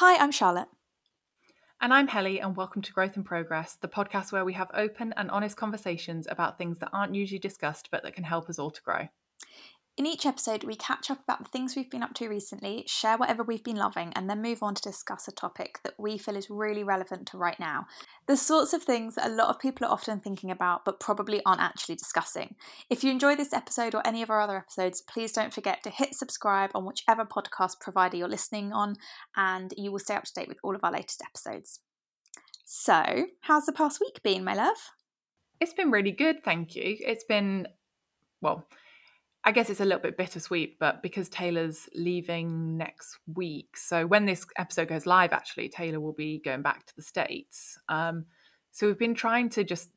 Hi, I'm Charlotte. And I'm Helly, and welcome to Growth and Progress, the podcast where we have open and honest conversations about things that aren't usually discussed but that can help us all to grow. In each episode, we catch up about the things we've been up to recently, share whatever we've been loving, and then move on to discuss a topic that we feel is really relevant to right now. The sorts of things that a lot of people are often thinking about but probably aren't actually discussing. If you enjoy this episode or any of our other episodes, please don't forget to hit subscribe on whichever podcast provider you're listening on, and you will stay up to date with all of our latest episodes. So, how's the past week been, my love? It's been really good, thank you. It's been, well, I guess it's a little bit bittersweet, but because Taylor's leaving next week, so when this episode goes live, actually, Taylor will be going back to the States. Um, so we've been trying to just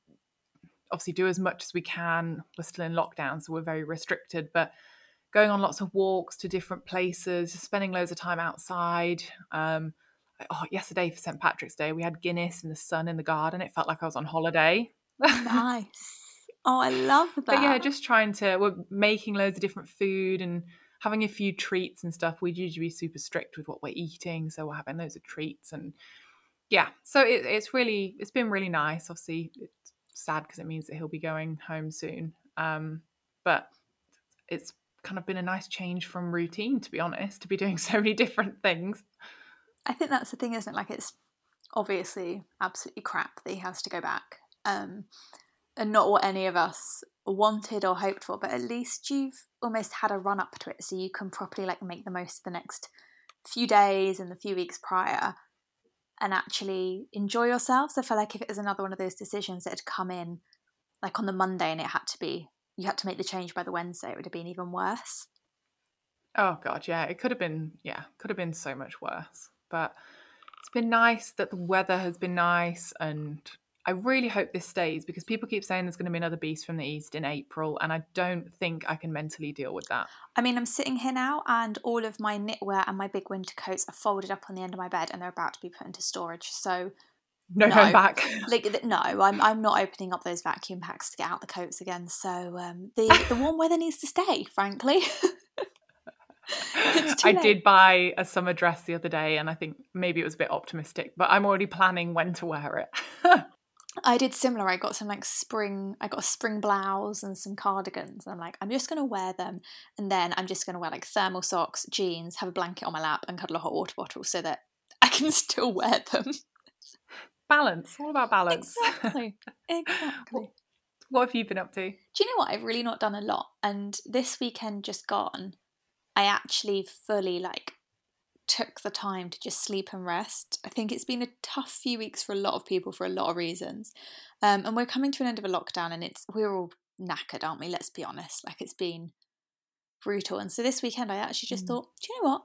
obviously do as much as we can. We're still in lockdown, so we're very restricted, but going on lots of walks to different places, spending loads of time outside. Um, oh, yesterday for St. Patrick's Day, we had Guinness in the sun in the garden. It felt like I was on holiday. nice. Oh, I love that. But yeah, just trying to, we're making loads of different food and having a few treats and stuff. We'd usually be super strict with what we're eating. So we're having loads of treats and yeah. So it, it's really, it's been really nice. Obviously, it's sad because it means that he'll be going home soon. Um, but it's kind of been a nice change from routine, to be honest, to be doing so many different things. I think that's the thing, isn't it? Like it's obviously absolutely crap that he has to go back. Um, and not what any of us wanted or hoped for, but at least you've almost had a run up to it so you can properly like make the most of the next few days and the few weeks prior and actually enjoy yourselves. I feel like if it was another one of those decisions that had come in like on the Monday and it had to be you had to make the change by the Wednesday, it would have been even worse. Oh god, yeah, it could have been yeah, could have been so much worse. But it's been nice that the weather has been nice and I really hope this stays because people keep saying there's going to be another beast from the east in April, and I don't think I can mentally deal with that. I mean, I'm sitting here now, and all of my knitwear and my big winter coats are folded up on the end of my bed, and they're about to be put into storage. So, no, no. going back. like, no, I'm I'm not opening up those vacuum packs to get out the coats again. So, um, the the warm weather needs to stay, frankly. I did buy a summer dress the other day, and I think maybe it was a bit optimistic, but I'm already planning when to wear it. I did similar. I got some like spring, I got a spring blouse and some cardigans. I'm like, I'm just going to wear them. And then I'm just going to wear like thermal socks, jeans, have a blanket on my lap, and cuddle a hot water bottle so that I can still wear them. Balance. All about balance. Exactly. Exactly. what have you been up to? Do you know what? I've really not done a lot. And this weekend just gone, I actually fully like took the time to just sleep and rest. I think it's been a tough few weeks for a lot of people for a lot of reasons. Um, and we're coming to an end of a lockdown and it's we're all knackered, aren't we? Let's be honest. Like it's been brutal. And so this weekend I actually just mm. thought, do you know what?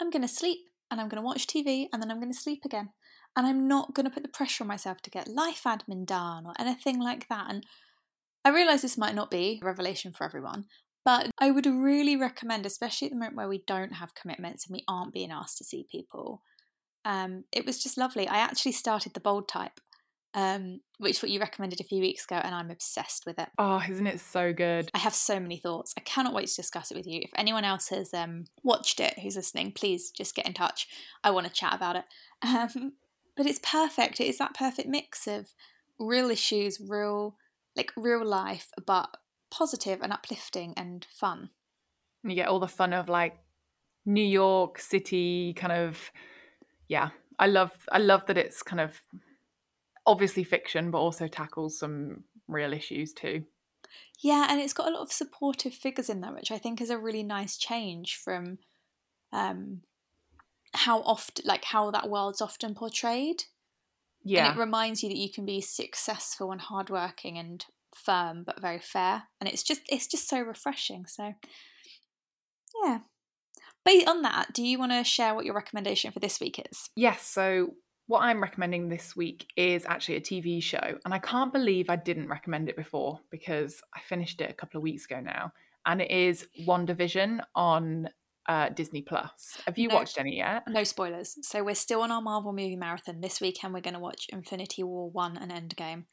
I'm gonna sleep and I'm gonna watch TV and then I'm gonna sleep again. And I'm not gonna put the pressure on myself to get life admin done or anything like that. And I realise this might not be a revelation for everyone, but I would really recommend, especially at the moment where we don't have commitments and we aren't being asked to see people. Um, it was just lovely. I actually started the bold type, um, which what you recommended a few weeks ago, and I'm obsessed with it. Oh, isn't it so good? I have so many thoughts. I cannot wait to discuss it with you. If anyone else has um, watched it who's listening, please just get in touch. I want to chat about it. Um, but it's perfect. It is that perfect mix of real issues, real like real life, but positive and uplifting and fun. You get all the fun of like New York City kind of yeah. I love I love that it's kind of obviously fiction but also tackles some real issues too. Yeah, and it's got a lot of supportive figures in there, which I think is a really nice change from um how often like how that world's often portrayed. Yeah. And it reminds you that you can be successful and hardworking and firm but very fair. And it's just it's just so refreshing. So yeah. Based on that, do you want to share what your recommendation for this week is? Yes. So, what I'm recommending this week is actually a TV show. And I can't believe I didn't recommend it before because I finished it a couple of weeks ago now. And it is WandaVision on uh, Disney Plus. Have you No. watched any yet? No spoilers. So we're still on our Marvel movie marathon. This weekend we're going to watch Infinity War 1 and Endgame.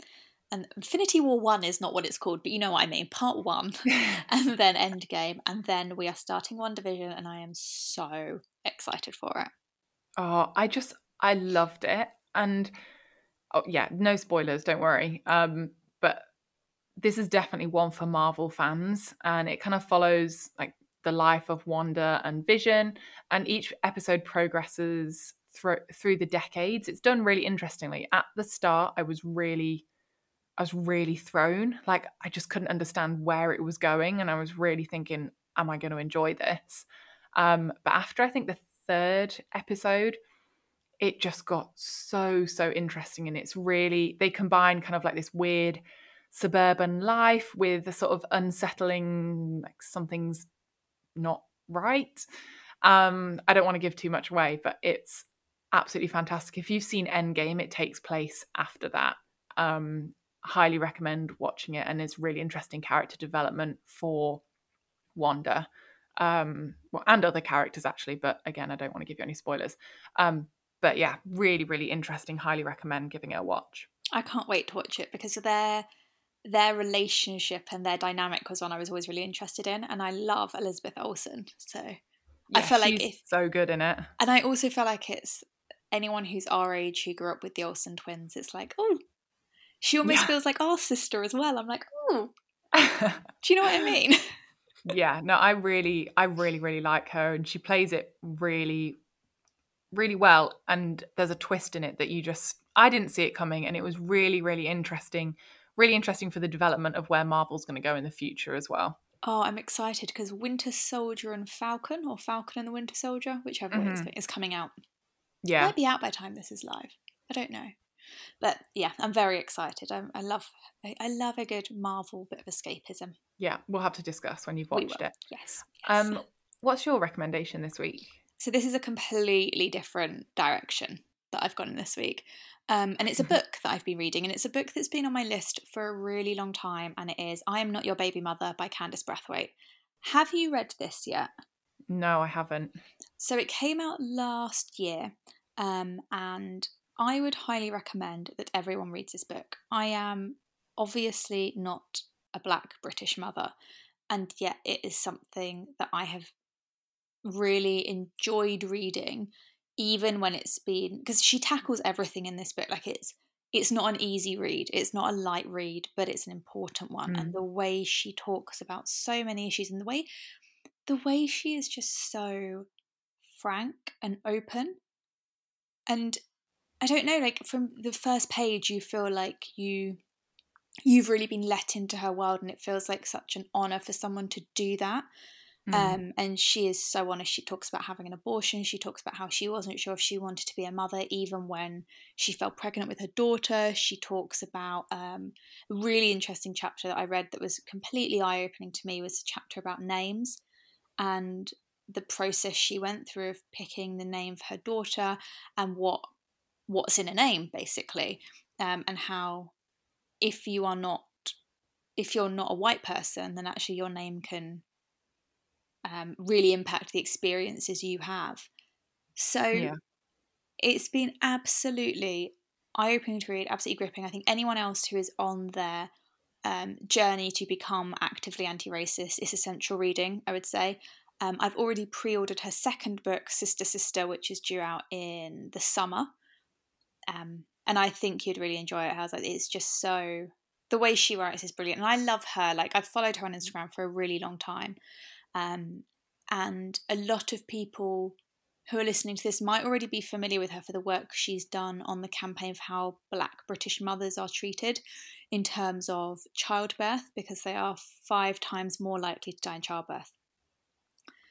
And Infinity War 1 is not what it's called, but you know what I mean. Part 1 and then Endgame. And then we are starting WandaVision and I am so excited for it. Oh, I just I loved it, and oh yeah, no spoilers, don't worry. Um, but this is definitely one for Marvel fans, and it kind of follows like the life of Wanda and Vision, and each episode progresses through through the decades. It's done really interestingly. At the start, I was really I was really thrown. Like I just couldn't understand where it was going, and I was really thinking, "Am I going to enjoy this?" Um, but after I think the third episode, it just got so so interesting, and it's really they combine kind of like this weird suburban life with a sort of unsettling like something's not right. Um, I don't want to give too much away, but it's absolutely fantastic. If you've seen Endgame, it takes place after that. Um, highly recommend watching it, and it's really interesting character development for Wanda, um, well, and other characters actually. But again, I don't want to give you any spoilers. Um, but yeah, really, really interesting. Highly recommend giving it a watch. I can't wait to watch it because their their relationship and their dynamic was one I was always really interested in, and I love Elizabeth Olsen. So, I feel like if- so good in it. and I also feel like it's anyone who's our age who grew up with the Olsen twins. It's like, oh, she almost Yeah. feels like our sister as well. I'm like, oh, do you know what I mean? yeah no i really i really really like her and she plays it really really well and there's a twist in it that you just i didn't see it coming and it was really really interesting really interesting for the development of where marvel's going to go in the future as well Oh, I'm excited because Winter Soldier and Falcon, or Falcon and the Winter Soldier, whichever way it's Mhm. go- is coming out. yeah Might be out by the time this is live. I don't know, but yeah, I'm very excited. I, I love, I, love a good Marvel bit of escapism. yeah we'll have to discuss when you've watched it Yes. yes. um what's your recommendation this week so this is a completely different direction that I've gone in this week. Um, and it's a Mhm. book that I've been reading, and it's a book that's been on my list for a really long time, and it is I Am Not Your Baby Mother by Candice Brathwaite. Have you read this yet? no i haven't So it came out last year, um, and I would highly recommend that everyone reads this book. I am obviously not a black British mother, and yet it is something that I have really enjoyed reading, even when it's been because she tackles everything in this book. Like it's it's not an easy read, it's not a light read, but it's an important one. And mm. the way she talks about so many issues and the way the way she is just so frank and open and i don't know like from the first page you feel like you you've really been let into her world and it feels like such an honor for someone to do that. Mm. um, and she is so honest. She talks about having an abortion. She talks about how she wasn't sure if she wanted to be a mother even when she fell pregnant with her daughter. She talks about um, a really interesting chapter that i read that was completely eye-opening to me was a chapter about names and the process she went through of picking the name for her daughter and what what's in a name basically um, and how if you are not if you're not a white person then actually your name can um, really impact the experiences you have. So Yeah. it's been absolutely eye-opening to read absolutely gripping. I think anyone else who is on their um, journey to become actively anti-racist is essential reading i would say. Um, i've already pre-ordered her second book sister sister which is due out in the summer um, and i think you'd really enjoy it. I was like, it's just so the way she writes is brilliant. And i love her. Like i've followed her on instagram for a really long time. Um, and a lot of people who are listening to this might already be familiar with her for the work she's done on the campaign of how black British mothers are treated in terms of childbirth because they are five times more likely to die in childbirth.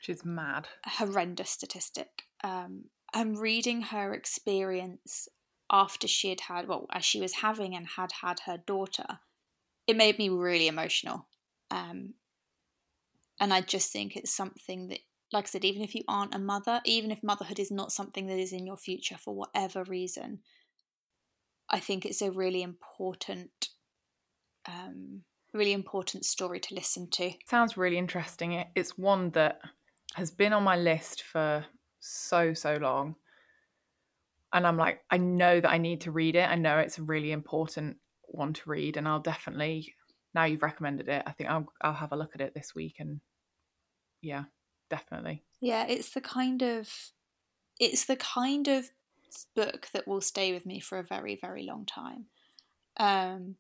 which is mad. A horrendous statistic. Um, and reading her experience, after she had had, well, as she was having and had had her daughter, it made me really emotional. Um, and I just think it's something that, like I said, even if you aren't a mother, even if motherhood is not something that is in your future for whatever reason, I think it's a really important, um, really important story to listen to. Sounds really interesting. It's one that has been on my list for so so long and i'm like i know that i need to read it i know it's a really important one to read and i'll definitely now you've recommended it i think i'll, I'll have a look at it this week and yeah definitely yeah it's the kind of it's the kind of book that will stay with me for a very very long time um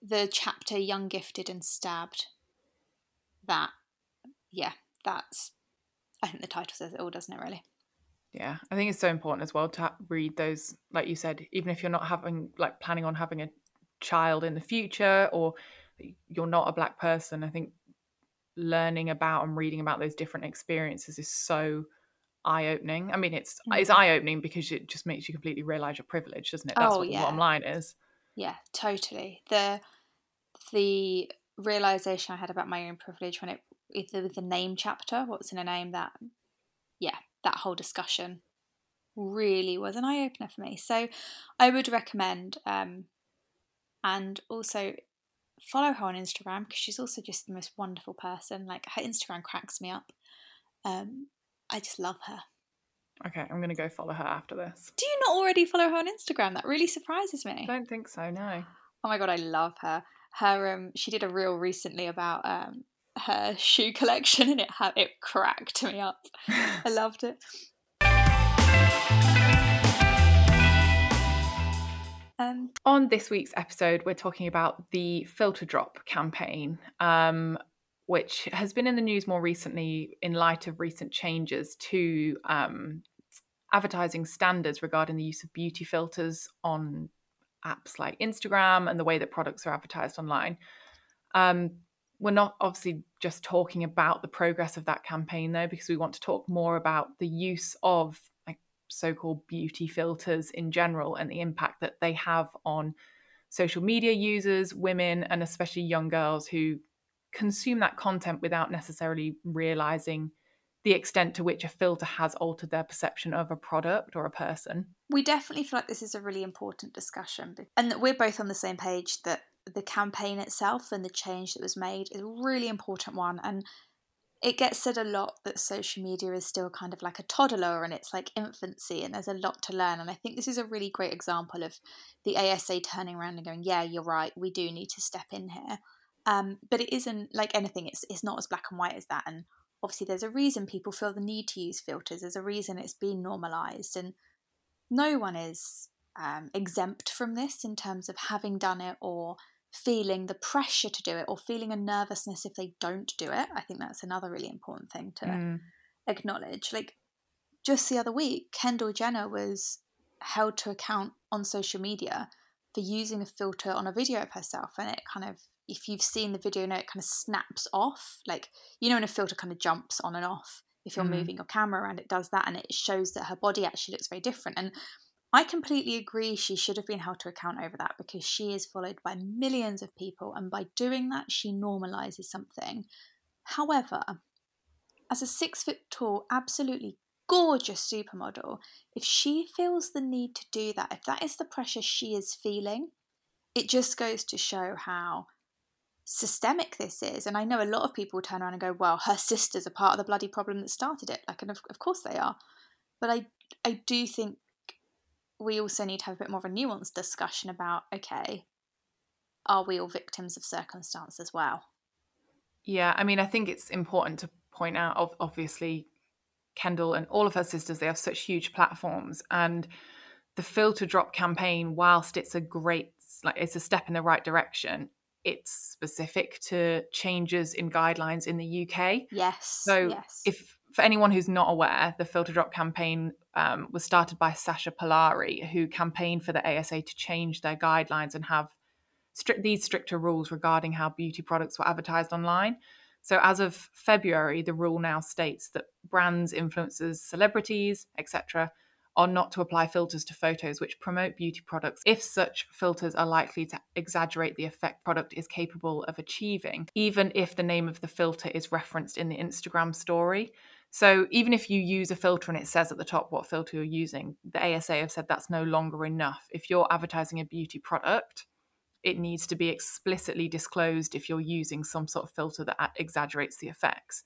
the chapter young gifted and stabbed that yeah that's I think the title says it all, doesn't it? Really. Yeah, I think it's so important as well to read those, like you said, even if you're not having like planning on having a child in the future or you're not a black person. I think learning about and reading about those different experiences is so eye opening. I mean, it's mm. it's eye opening because it just makes you completely realize your privilege, doesn't it? That's oh, what yeah. the bottom line is. Yeah, totally. The the realization I had about my own privilege when it either with the name chapter, what's in a name, that yeah, that whole discussion really was an eye opener for me. So I would recommend, um, and also follow her on Instagram because she's also just the most wonderful person. Like her Instagram cracks me up. Um, I just love her. Okay, I'm gonna go follow her after this. Do you not already follow her on Instagram? That really surprises me. I don't think so. No. Oh my god, I love her. Her um, she did a reel recently about um her shoe collection and it had it cracked me up. I loved it. Um, On this week's episode, we're talking about the Filter Drop campaign, um, which has been in the news more recently in light of recent changes to um, advertising standards regarding the use of beauty filters on apps like Instagram and the way that products are advertised online. Um, we're not obviously just talking about the progress of that campaign though because we want to talk more about the use of like so-called beauty filters in general and the impact that they have on social media users women and especially young girls who consume that content without necessarily realizing the extent to which a filter has altered their perception of a product or a person. We definitely feel like this is a really important discussion and that we're both on the same page that the campaign itself and the change that was made is a really important one. And it gets said a lot that social media is still kind of like a toddler and it's like infancy and there's a lot to learn. And I think this is a really great example of the ASA turning around and going, yeah, you're right, we do need to step in here. Um, but it isn't like anything, it's, it's not as black and white as that. And obviously, there's a reason people feel the need to use filters, there's a reason it's been normalized. And no one is um, exempt from this in terms of having done it or feeling the pressure to do it or feeling a nervousness if they don't do it. I think that's another really important thing to mm. acknowledge. Like just the other week, Kendall Jenner was held to account on social media for using a filter on a video of herself and it kind of if you've seen the video, you know it kind of snaps off. Like you know when a filter kind of jumps on and off. If you're mm. moving your camera around, it does that and it shows that her body actually looks very different. And I completely agree she should have been held to account over that because she is followed by millions of people, and by doing that, she normalizes something. However, as a six foot tall, absolutely gorgeous supermodel, if she feels the need to do that, if that is the pressure she is feeling, it just goes to show how systemic this is. And I know a lot of people turn around and go, well, her sisters are part of the bloody problem that started it. Like, and of, of course they are. But I, I do think we also need to have a bit more of a nuanced discussion about okay, are we all victims of circumstance as well? Yeah, I mean, I think it's important to point out, obviously, Kendall and all of her sisters, they have such huge platforms. And the filter drop campaign, whilst it's a great, like, it's a step in the right direction, it's specific to changes in guidelines in the UK. Yes. So yes. if for anyone who's not aware, the filter drop campaign um, was started by Sasha Pallari, who campaigned for the ASA to change their guidelines and have strict, these stricter rules regarding how beauty products were advertised online. So, as of February, the rule now states that brands, influencers, celebrities, etc., are not to apply filters to photos which promote beauty products if such filters are likely to exaggerate the effect product is capable of achieving, even if the name of the filter is referenced in the Instagram story. So even if you use a filter and it says at the top what filter you're using, the ASA have said that's no longer enough. If you're advertising a beauty product, it needs to be explicitly disclosed if you're using some sort of filter that exaggerates the effects.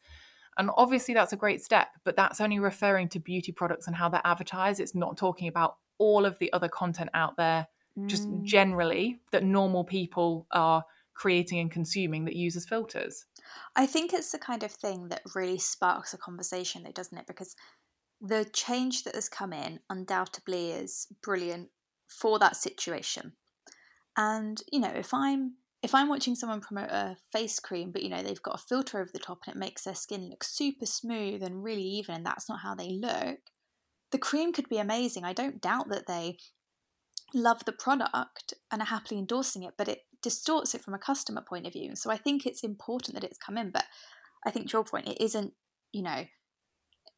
And obviously, that's a great step, but that's only referring to beauty products and how they're advertised. It's not talking about all of the other content out there, mm. just generally that normal people are creating and consuming that uses filters. I think it's the kind of thing that really sparks a conversation, though, doesn't it? Because the change that has come in undoubtedly is brilliant for that situation. And, you know, if I'm if I'm watching someone promote a face cream, but you know, they've got a filter over the top and it makes their skin look super smooth and really even, and that's not how they look, the cream could be amazing. I don't doubt that they love the product and are happily endorsing it, but it distorts it from a customer point of view. So I think it's important that it's come in. But I think to your point, it isn't, you know,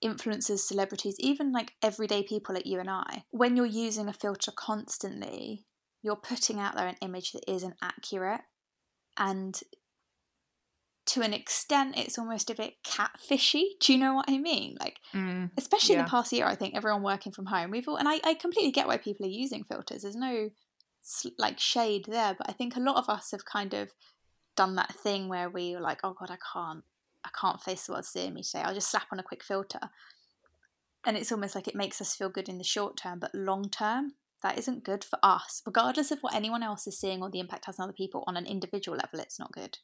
influencers, celebrities, even like everyday people like you and I. When you're using a filter constantly, you're putting out there an image that isn't accurate and to an extent it's almost a bit catfishy do you know what i mean like mm, especially yeah. in the past year i think everyone working from home we've all and I, I completely get why people are using filters there's no like shade there but i think a lot of us have kind of done that thing where we are like oh god i can't i can't face the world seeing me today i'll just slap on a quick filter and it's almost like it makes us feel good in the short term but long term that isn't good for us. Regardless of what anyone else is seeing or the impact has on other people on an individual level, it's not good.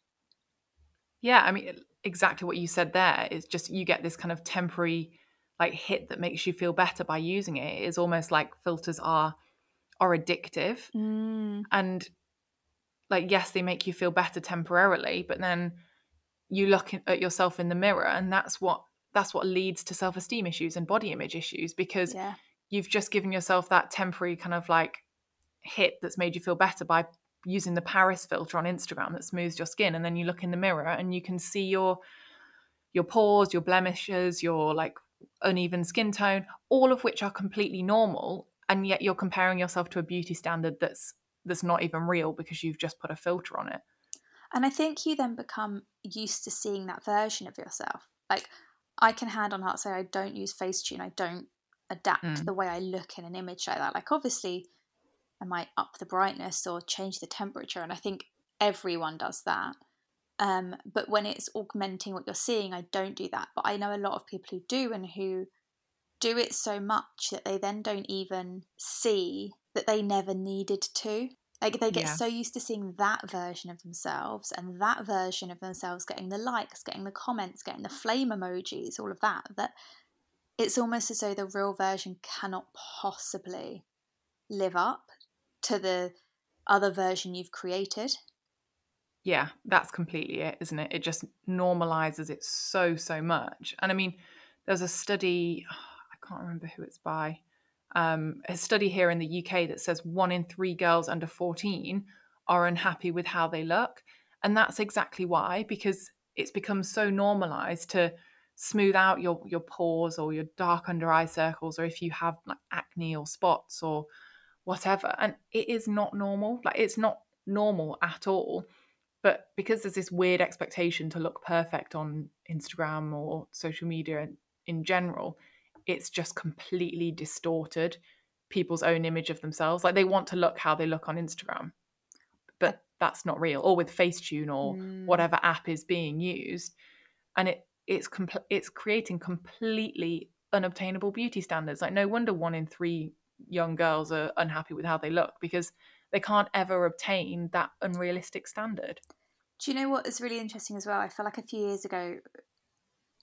Yeah, I mean, exactly what you said there is just you get this kind of temporary like hit that makes you feel better by using it. It's almost like filters are are addictive. Mm. And like yes, they make you feel better temporarily, but then you look at yourself in the mirror and that's what that's what leads to self-esteem issues and body image issues because yeah you've just given yourself that temporary kind of like hit that's made you feel better by using the Paris filter on Instagram that smooths your skin and then you look in the mirror and you can see your your pores, your blemishes, your like uneven skin tone, all of which are completely normal and yet you're comparing yourself to a beauty standard that's that's not even real because you've just put a filter on it. And I think you then become used to seeing that version of yourself. Like I can hand on heart say I don't use Facetune, I don't adapt mm. the way I look in an image like that. Like obviously I might up the brightness or change the temperature and I think everyone does that. Um, but when it's augmenting what you're seeing, I don't do that. But I know a lot of people who do and who do it so much that they then don't even see that they never needed to. Like they get yeah. so used to seeing that version of themselves and that version of themselves getting the likes, getting the comments, getting the flame emojis, all of that, that it's almost as though the real version cannot possibly live up to the other version you've created. Yeah, that's completely it, isn't it? It just normalizes it so, so much. And I mean, there's a study, I can't remember who it's by, um, a study here in the UK that says one in three girls under 14 are unhappy with how they look. And that's exactly why, because it's become so normalized to smooth out your your pores or your dark under eye circles or if you have like acne or spots or whatever and it is not normal like it's not normal at all but because there's this weird expectation to look perfect on Instagram or social media in general it's just completely distorted people's own image of themselves like they want to look how they look on Instagram but that's not real or with Facetune or mm. whatever app is being used and it it's compl- it's creating completely unobtainable beauty standards. Like no wonder one in three young girls are unhappy with how they look because they can't ever obtain that unrealistic standard. Do you know what is really interesting as well? I feel like a few years ago,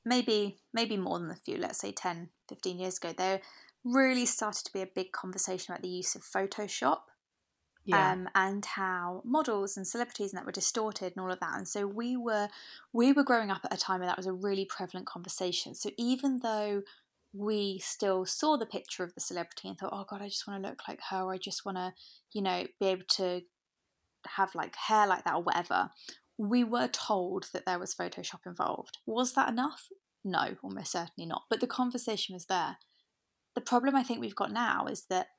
maybe maybe more than a few, let's say 10, 15 years ago, there really started to be a big conversation about the use of Photoshop yeah. um, and how models and celebrities and that were distorted and all of that. And so we were we were growing up at a time where that was a really prevalent conversation. So even though we still saw the picture of the celebrity and thought, oh God, I just want to look like her, or I just want to, you know, be able to have like hair like that or whatever. We were told that there was Photoshop involved. Was that enough? No, almost certainly not. But the conversation was there. the problem I think we've got now is that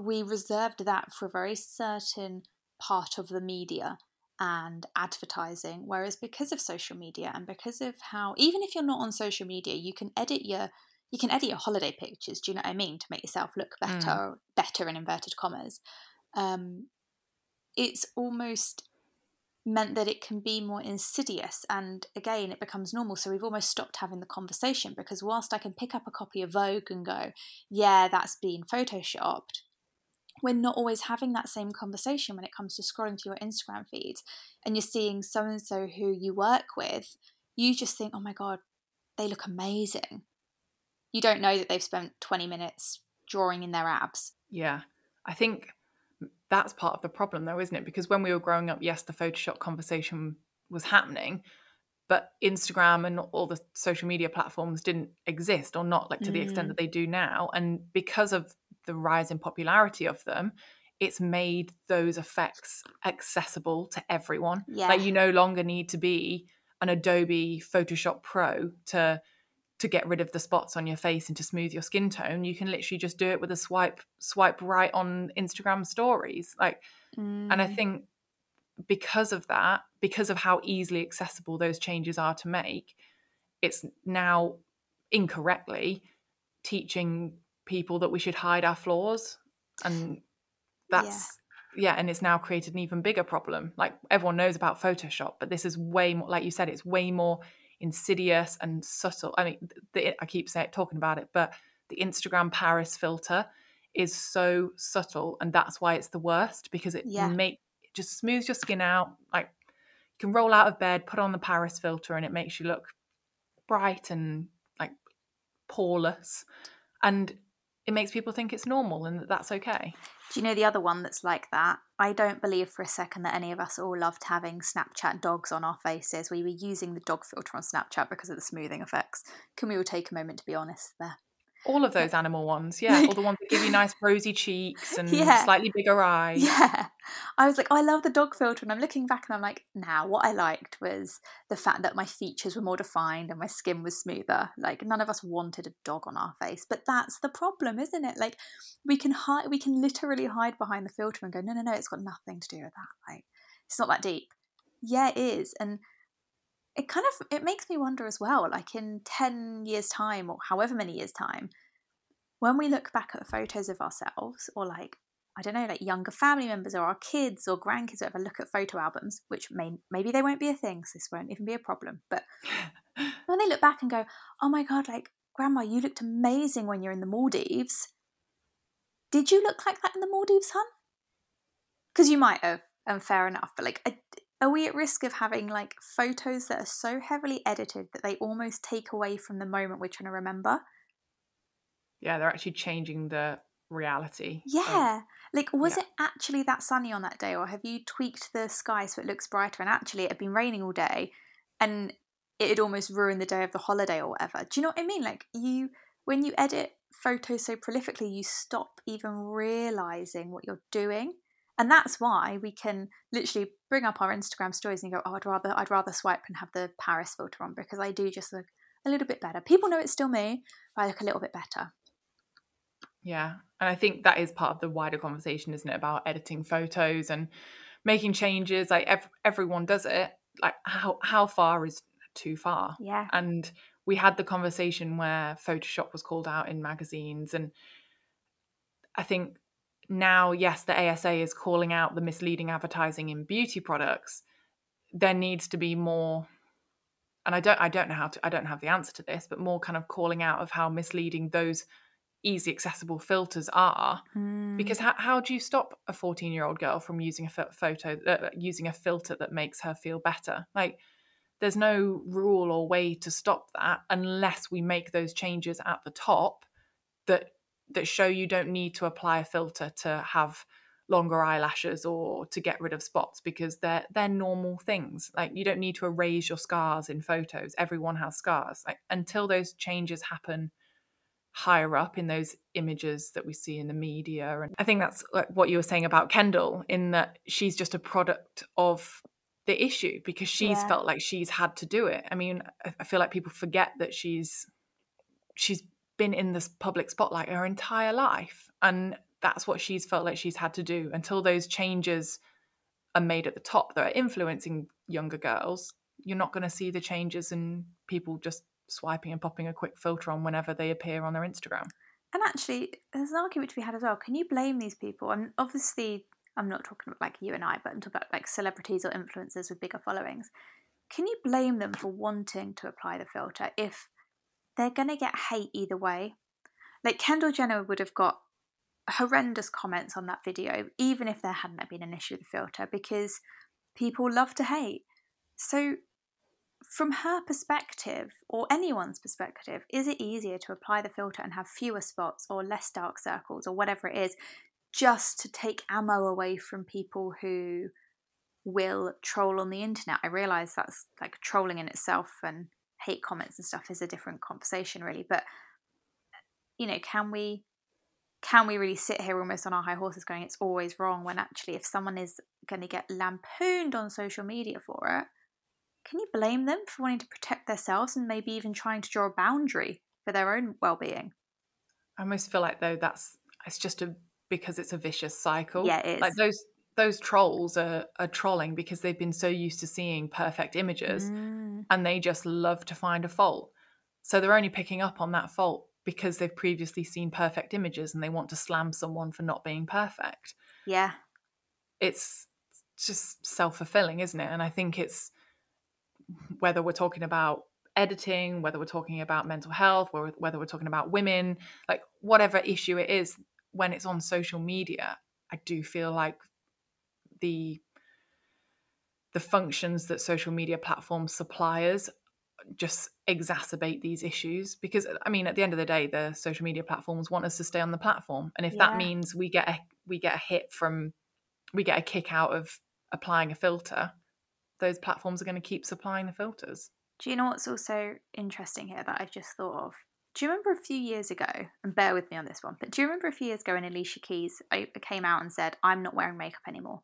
we reserved that for a very certain part of the media and advertising. Whereas because of social media and because of how, even if you're not on social media, you can edit your you can edit your holiday pictures. Do you know what I mean? To make yourself look better, Mm. better in inverted commas. Um, it's almost meant that it can be more insidious and again it becomes normal so we've almost stopped having the conversation because whilst i can pick up a copy of vogue and go yeah that's been photoshopped we're not always having that same conversation when it comes to scrolling through your instagram feed and you're seeing so and so who you work with you just think oh my god they look amazing you don't know that they've spent 20 minutes drawing in their abs Yeah. I think that's part of the problem, though, isn't it? Because when we were growing up, yes, the Photoshop conversation was happening, but Instagram and all the social media platforms didn't exist, or not like to the extent Mm. that they do now. And because of the rise in popularity of them, it's made those effects accessible to everyone. Yeah. Like you no longer need to be an Adobe Photoshop Pro to to get rid of the spots on your face and to smooth your skin tone. You can literally just do it with a swipe swipe right on Instagram stories. Like and I Mm. think because of that, because of how easily accessible those changes are to make, it's now incorrectly teaching people that we should hide our flaws. And that's yeah. and it's now created an even bigger problem. Like everyone knows about Photoshop, but this is way more like you said, it's way more insidious and subtle. I mean, the, I keep saying talking about it, but the Instagram Paris filter is so subtle, and that's why it's the worst because it Yeah. make it just smooths your skin out. Like you can roll out of bed, put on the Paris filter, and it makes you look bright and like poreless, and it makes people think it's normal and that that's okay. Do you know the other one that's like that? I don't believe for a second that any of us all loved having Snapchat dogs on our faces. We were using the dog filter on Snapchat because of the smoothing effects. Can we all take a moment to be honest there? All of those animal ones, yeah, all the ones that give you nice rosy cheeks and Yeah. slightly bigger eyes. Yeah. I was like, oh, I love the dog filter. And I'm looking back and I'm like, now what I liked was the fact that my features were more defined and my skin was smoother. Like none of us wanted a dog on our face. But that's the problem, isn't it? Like we can hide we can literally hide behind the filter and go, no, no, no, it's got nothing to do with that. Like it's not that deep. Yeah, it is. And it kind of it makes me wonder as well, like in 10 years' time or however many years' time, when we look back at photos of ourselves or like I don't know, like younger family members or our kids or grandkids, or whatever, look at photo albums, which may maybe they won't be a thing, so this won't even be a problem. But when they look back and go, "Oh my god, like grandma, you looked amazing when you're in the Maldives," did you look like that in the Maldives, hun? Because you might have, and fair enough. But like, are we at risk of having like photos that are so heavily edited that they almost take away from the moment we're trying to remember? Yeah, they're actually changing the reality. of- Yeah. Like, was yeah. it actually that sunny on that day, or have you tweaked the sky so it looks brighter? And actually, it had been raining all day, and it had almost ruined the day of the holiday or whatever. Do you know what I mean? Like, you, when you edit photos so prolifically, you stop even realizing what you're doing. And that's why we can literally bring up our Instagram stories and go, "Oh, I'd rather, I'd rather swipe and have the Paris filter on because I do just look a little bit better." People know it's still me, but I look a little bit better. Yeah. And I think that is part of the wider conversation, isn't it? About editing photos and making changes. Like ev- everyone does it. Like how how far is too far? Yeah. And we had the conversation where Photoshop was called out in magazines. And I think now, yes, the ASA is calling out the misleading advertising in beauty products. There needs to be more and I don't I don't know how to I don't have the answer to this, but more kind of calling out of how misleading those easy accessible filters are Mm. because how, how do you stop a 14 year old girl from using a photo uh, using a filter that makes her feel better? Like there's no rule or way to stop that unless we make those changes at the top that that show you don't need to apply a filter to have longer eyelashes or to get rid of spots because they're they're normal things. Like you don't need to erase your scars in photos. Everyone has scars. Like until those changes happen higher up in those images that we see in the media and i think that's like what you were saying about kendall in that she's just a product of the issue because she's Yeah. felt like she's had to do it i mean I- feel like people forget that she's she's been in this public spotlight her entire life. And that's what she's felt like she's had to do until those changes are made at the top that are influencing younger girls. You're not going to see the changes in people just swiping and popping a quick filter on whenever they appear on their Instagram. And actually, there's an argument to be had as well. Can you blame these people? And obviously, I'm not talking about like you and I, but I'm talking about like celebrities or influencers with bigger followings. Can you blame them for wanting to apply the filter if they're going to get hate either way? Like Kendall Jenner would have got horrendous comments on that video, even if there hadn't been an issue with the filter, because people love to hate. So, from her perspective, or anyone's perspective, is it easier to apply the filter and have fewer spots or less dark circles or whatever it is, just to take ammo away from people who will troll on the internet? I realise that's like trolling in itself and hate comments and stuff is a different conversation, really. But, you know, can we can we really sit here almost on our high horses going it's always wrong when actually if someone is going to get lampooned on social media for it can you blame them for wanting to protect themselves and maybe even trying to draw a boundary for their own well-being i almost feel like though that's it's just a because it's a vicious cycle yeah it is. like those those trolls are, are trolling because they've been so used to seeing perfect images mm. and they just love to find a fault so they're only picking up on that fault because they've previously seen perfect images and they want to slam someone for not being perfect. Yeah. It's just self fulfilling, isn't it? And I think it's whether we're talking about editing, whether we're talking about mental health, whether we're talking about women, like whatever issue it is, when it's on social media, I do feel like the the functions that social media platforms suppliers just exacerbate these issues because i mean at the end of the day the social media platforms want us to stay on the platform and if Yeah. that means we get a we get a hit from we get a kick out of applying a filter those platforms are going to keep supplying the filters Do you know what's also interesting here that I've just thought of? Do you remember a few years ago, and bear with me on this one, but do you remember a few years ago when Alicia Keys came out and said, I'm not wearing makeup anymore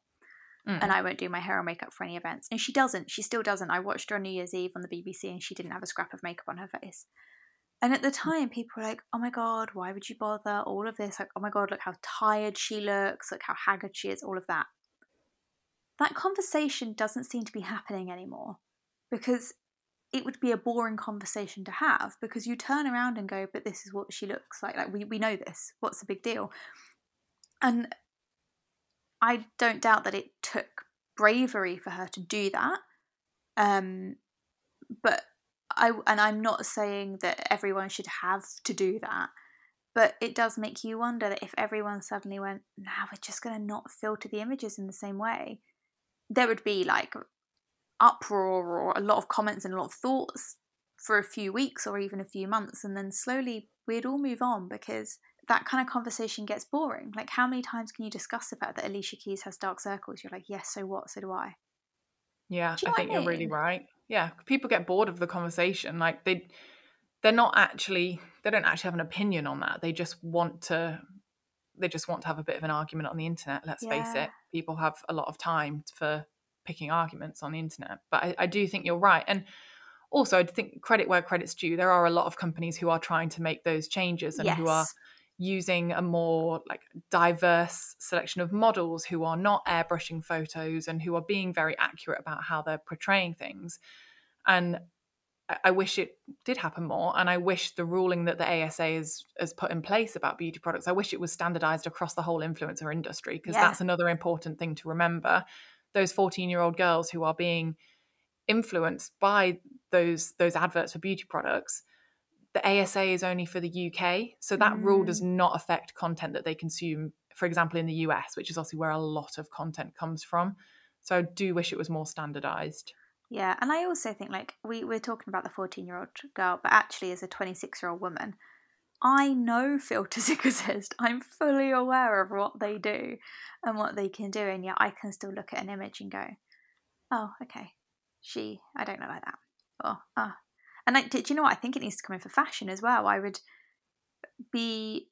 Mm. and I won't do my hair or makeup for any events? And she doesn't. She still doesn't. I watched her on New Year's Eve on the BBC and she didn't have a scrap of makeup on her face. And at the time, people were like, oh my God, why would you bother? All of this. Like, oh my God, look how tired she looks, look how haggard she is, all of that. That conversation doesn't seem to be happening anymore because it would be a boring conversation to have because you turn around and go, but this is what she looks like. Like, we, we know this. What's the big deal? And I don't doubt that it took bravery for her to do that. Um, but I and I'm not saying that everyone should have to do that. But it does make you wonder that if everyone suddenly went, now we're just going to not filter the images in the same way, there would be like uproar or a lot of comments and a lot of thoughts for a few weeks or even a few months. And then slowly we'd all move on because that kind of conversation gets boring. Like, how many times can you discuss the fact that Alicia Keys has dark circles? You're like, yes, so what? So do I. yeah Do you i know think I you're really right yeah people get bored of the conversation like they they're not actually they don't actually have an opinion on that they just want to they just want to have a bit of an argument on the internet let's face it people have a lot of time for picking arguments on the internet but I, I do think you're right and also i think credit where credit's due there are a lot of companies who are trying to make those changes and who are using a more like diverse selection of models who are not airbrushing photos and who are being very accurate about how they're portraying things and I- wish it did happen more, and I wish the ruling that the ASA has has put in place about beauty products. I wish it was standardized across the whole influencer industry because Yeah. that's another important thing to remember. Those fourteen year old girls who are being influenced by those those adverts for beauty products, the ASA is only for the UK, so that rule does mm. not affect content that they consume. For example, in the US, which is obviously where a lot of content comes from. So I do wish it was more standardized. Yeah, and I also think like we we're talking about the fourteen year old girl, but actually as a twenty six year old woman, I know filters exist. I'm fully aware of what they do and what they can do, and yet I can still look at an image and go, "Oh, okay, she, I don't know like that." Ah, and I, did you know what? I think it needs to come in for fashion as well. I would be,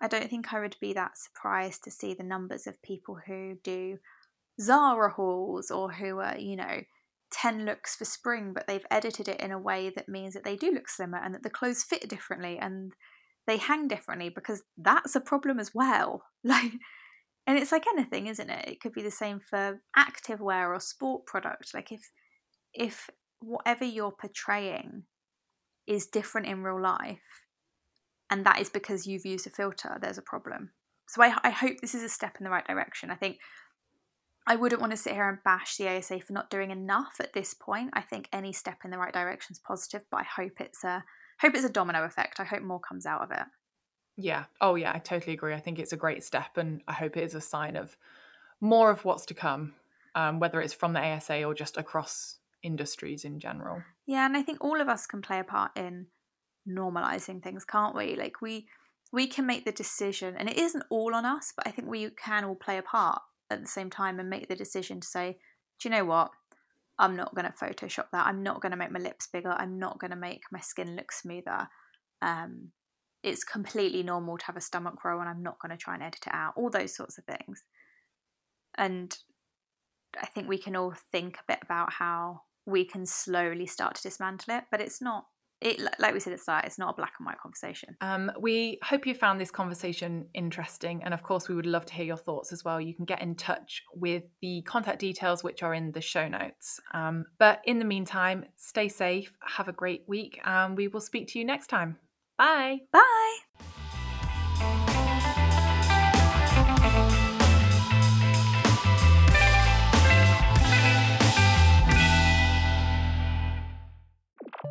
I don't think I would be that surprised to see the numbers of people who do Zara hauls or who are, you know, 10 looks for spring, but they've edited it in a way that means that they do look slimmer and that the clothes fit differently and they hang differently because that's a problem as well. Like and it's like anything, isn't it? It could be the same for active wear or sport product. Like if if whatever you're portraying is different in real life and that is because you've used a filter, there's a problem. So I, I hope this is a step in the right direction. I think I wouldn't want to sit here and bash the ASA for not doing enough at this point. I think any step in the right direction is positive, but I hope it's a hope it's a domino effect. I hope more comes out of it. Yeah. Oh, yeah. I totally agree. I think it's a great step, and I hope it is a sign of more of what's to come, um, whether it's from the ASA or just across industries in general. Yeah, and I think all of us can play a part in normalizing things, can't we? Like we we can make the decision, and it isn't all on us, but I think we can all play a part at the same time and make the decision to say, do you know what? I'm not going to Photoshop that. I'm not going to make my lips bigger. I'm not going to make my skin look smoother. Um, it's completely normal to have a stomach roll, and I'm not going to try and edit it out. All those sorts of things. And I think we can all think a bit about how we can slowly start to dismantle it, but it's not it like we said at the start it's not a black and white conversation. Um, we hope you found this conversation interesting and of course we would love to hear your thoughts as well. You can get in touch with the contact details which are in the show notes. Um, but in the meantime stay safe have a great week and we will speak to you next time. Bye. Bye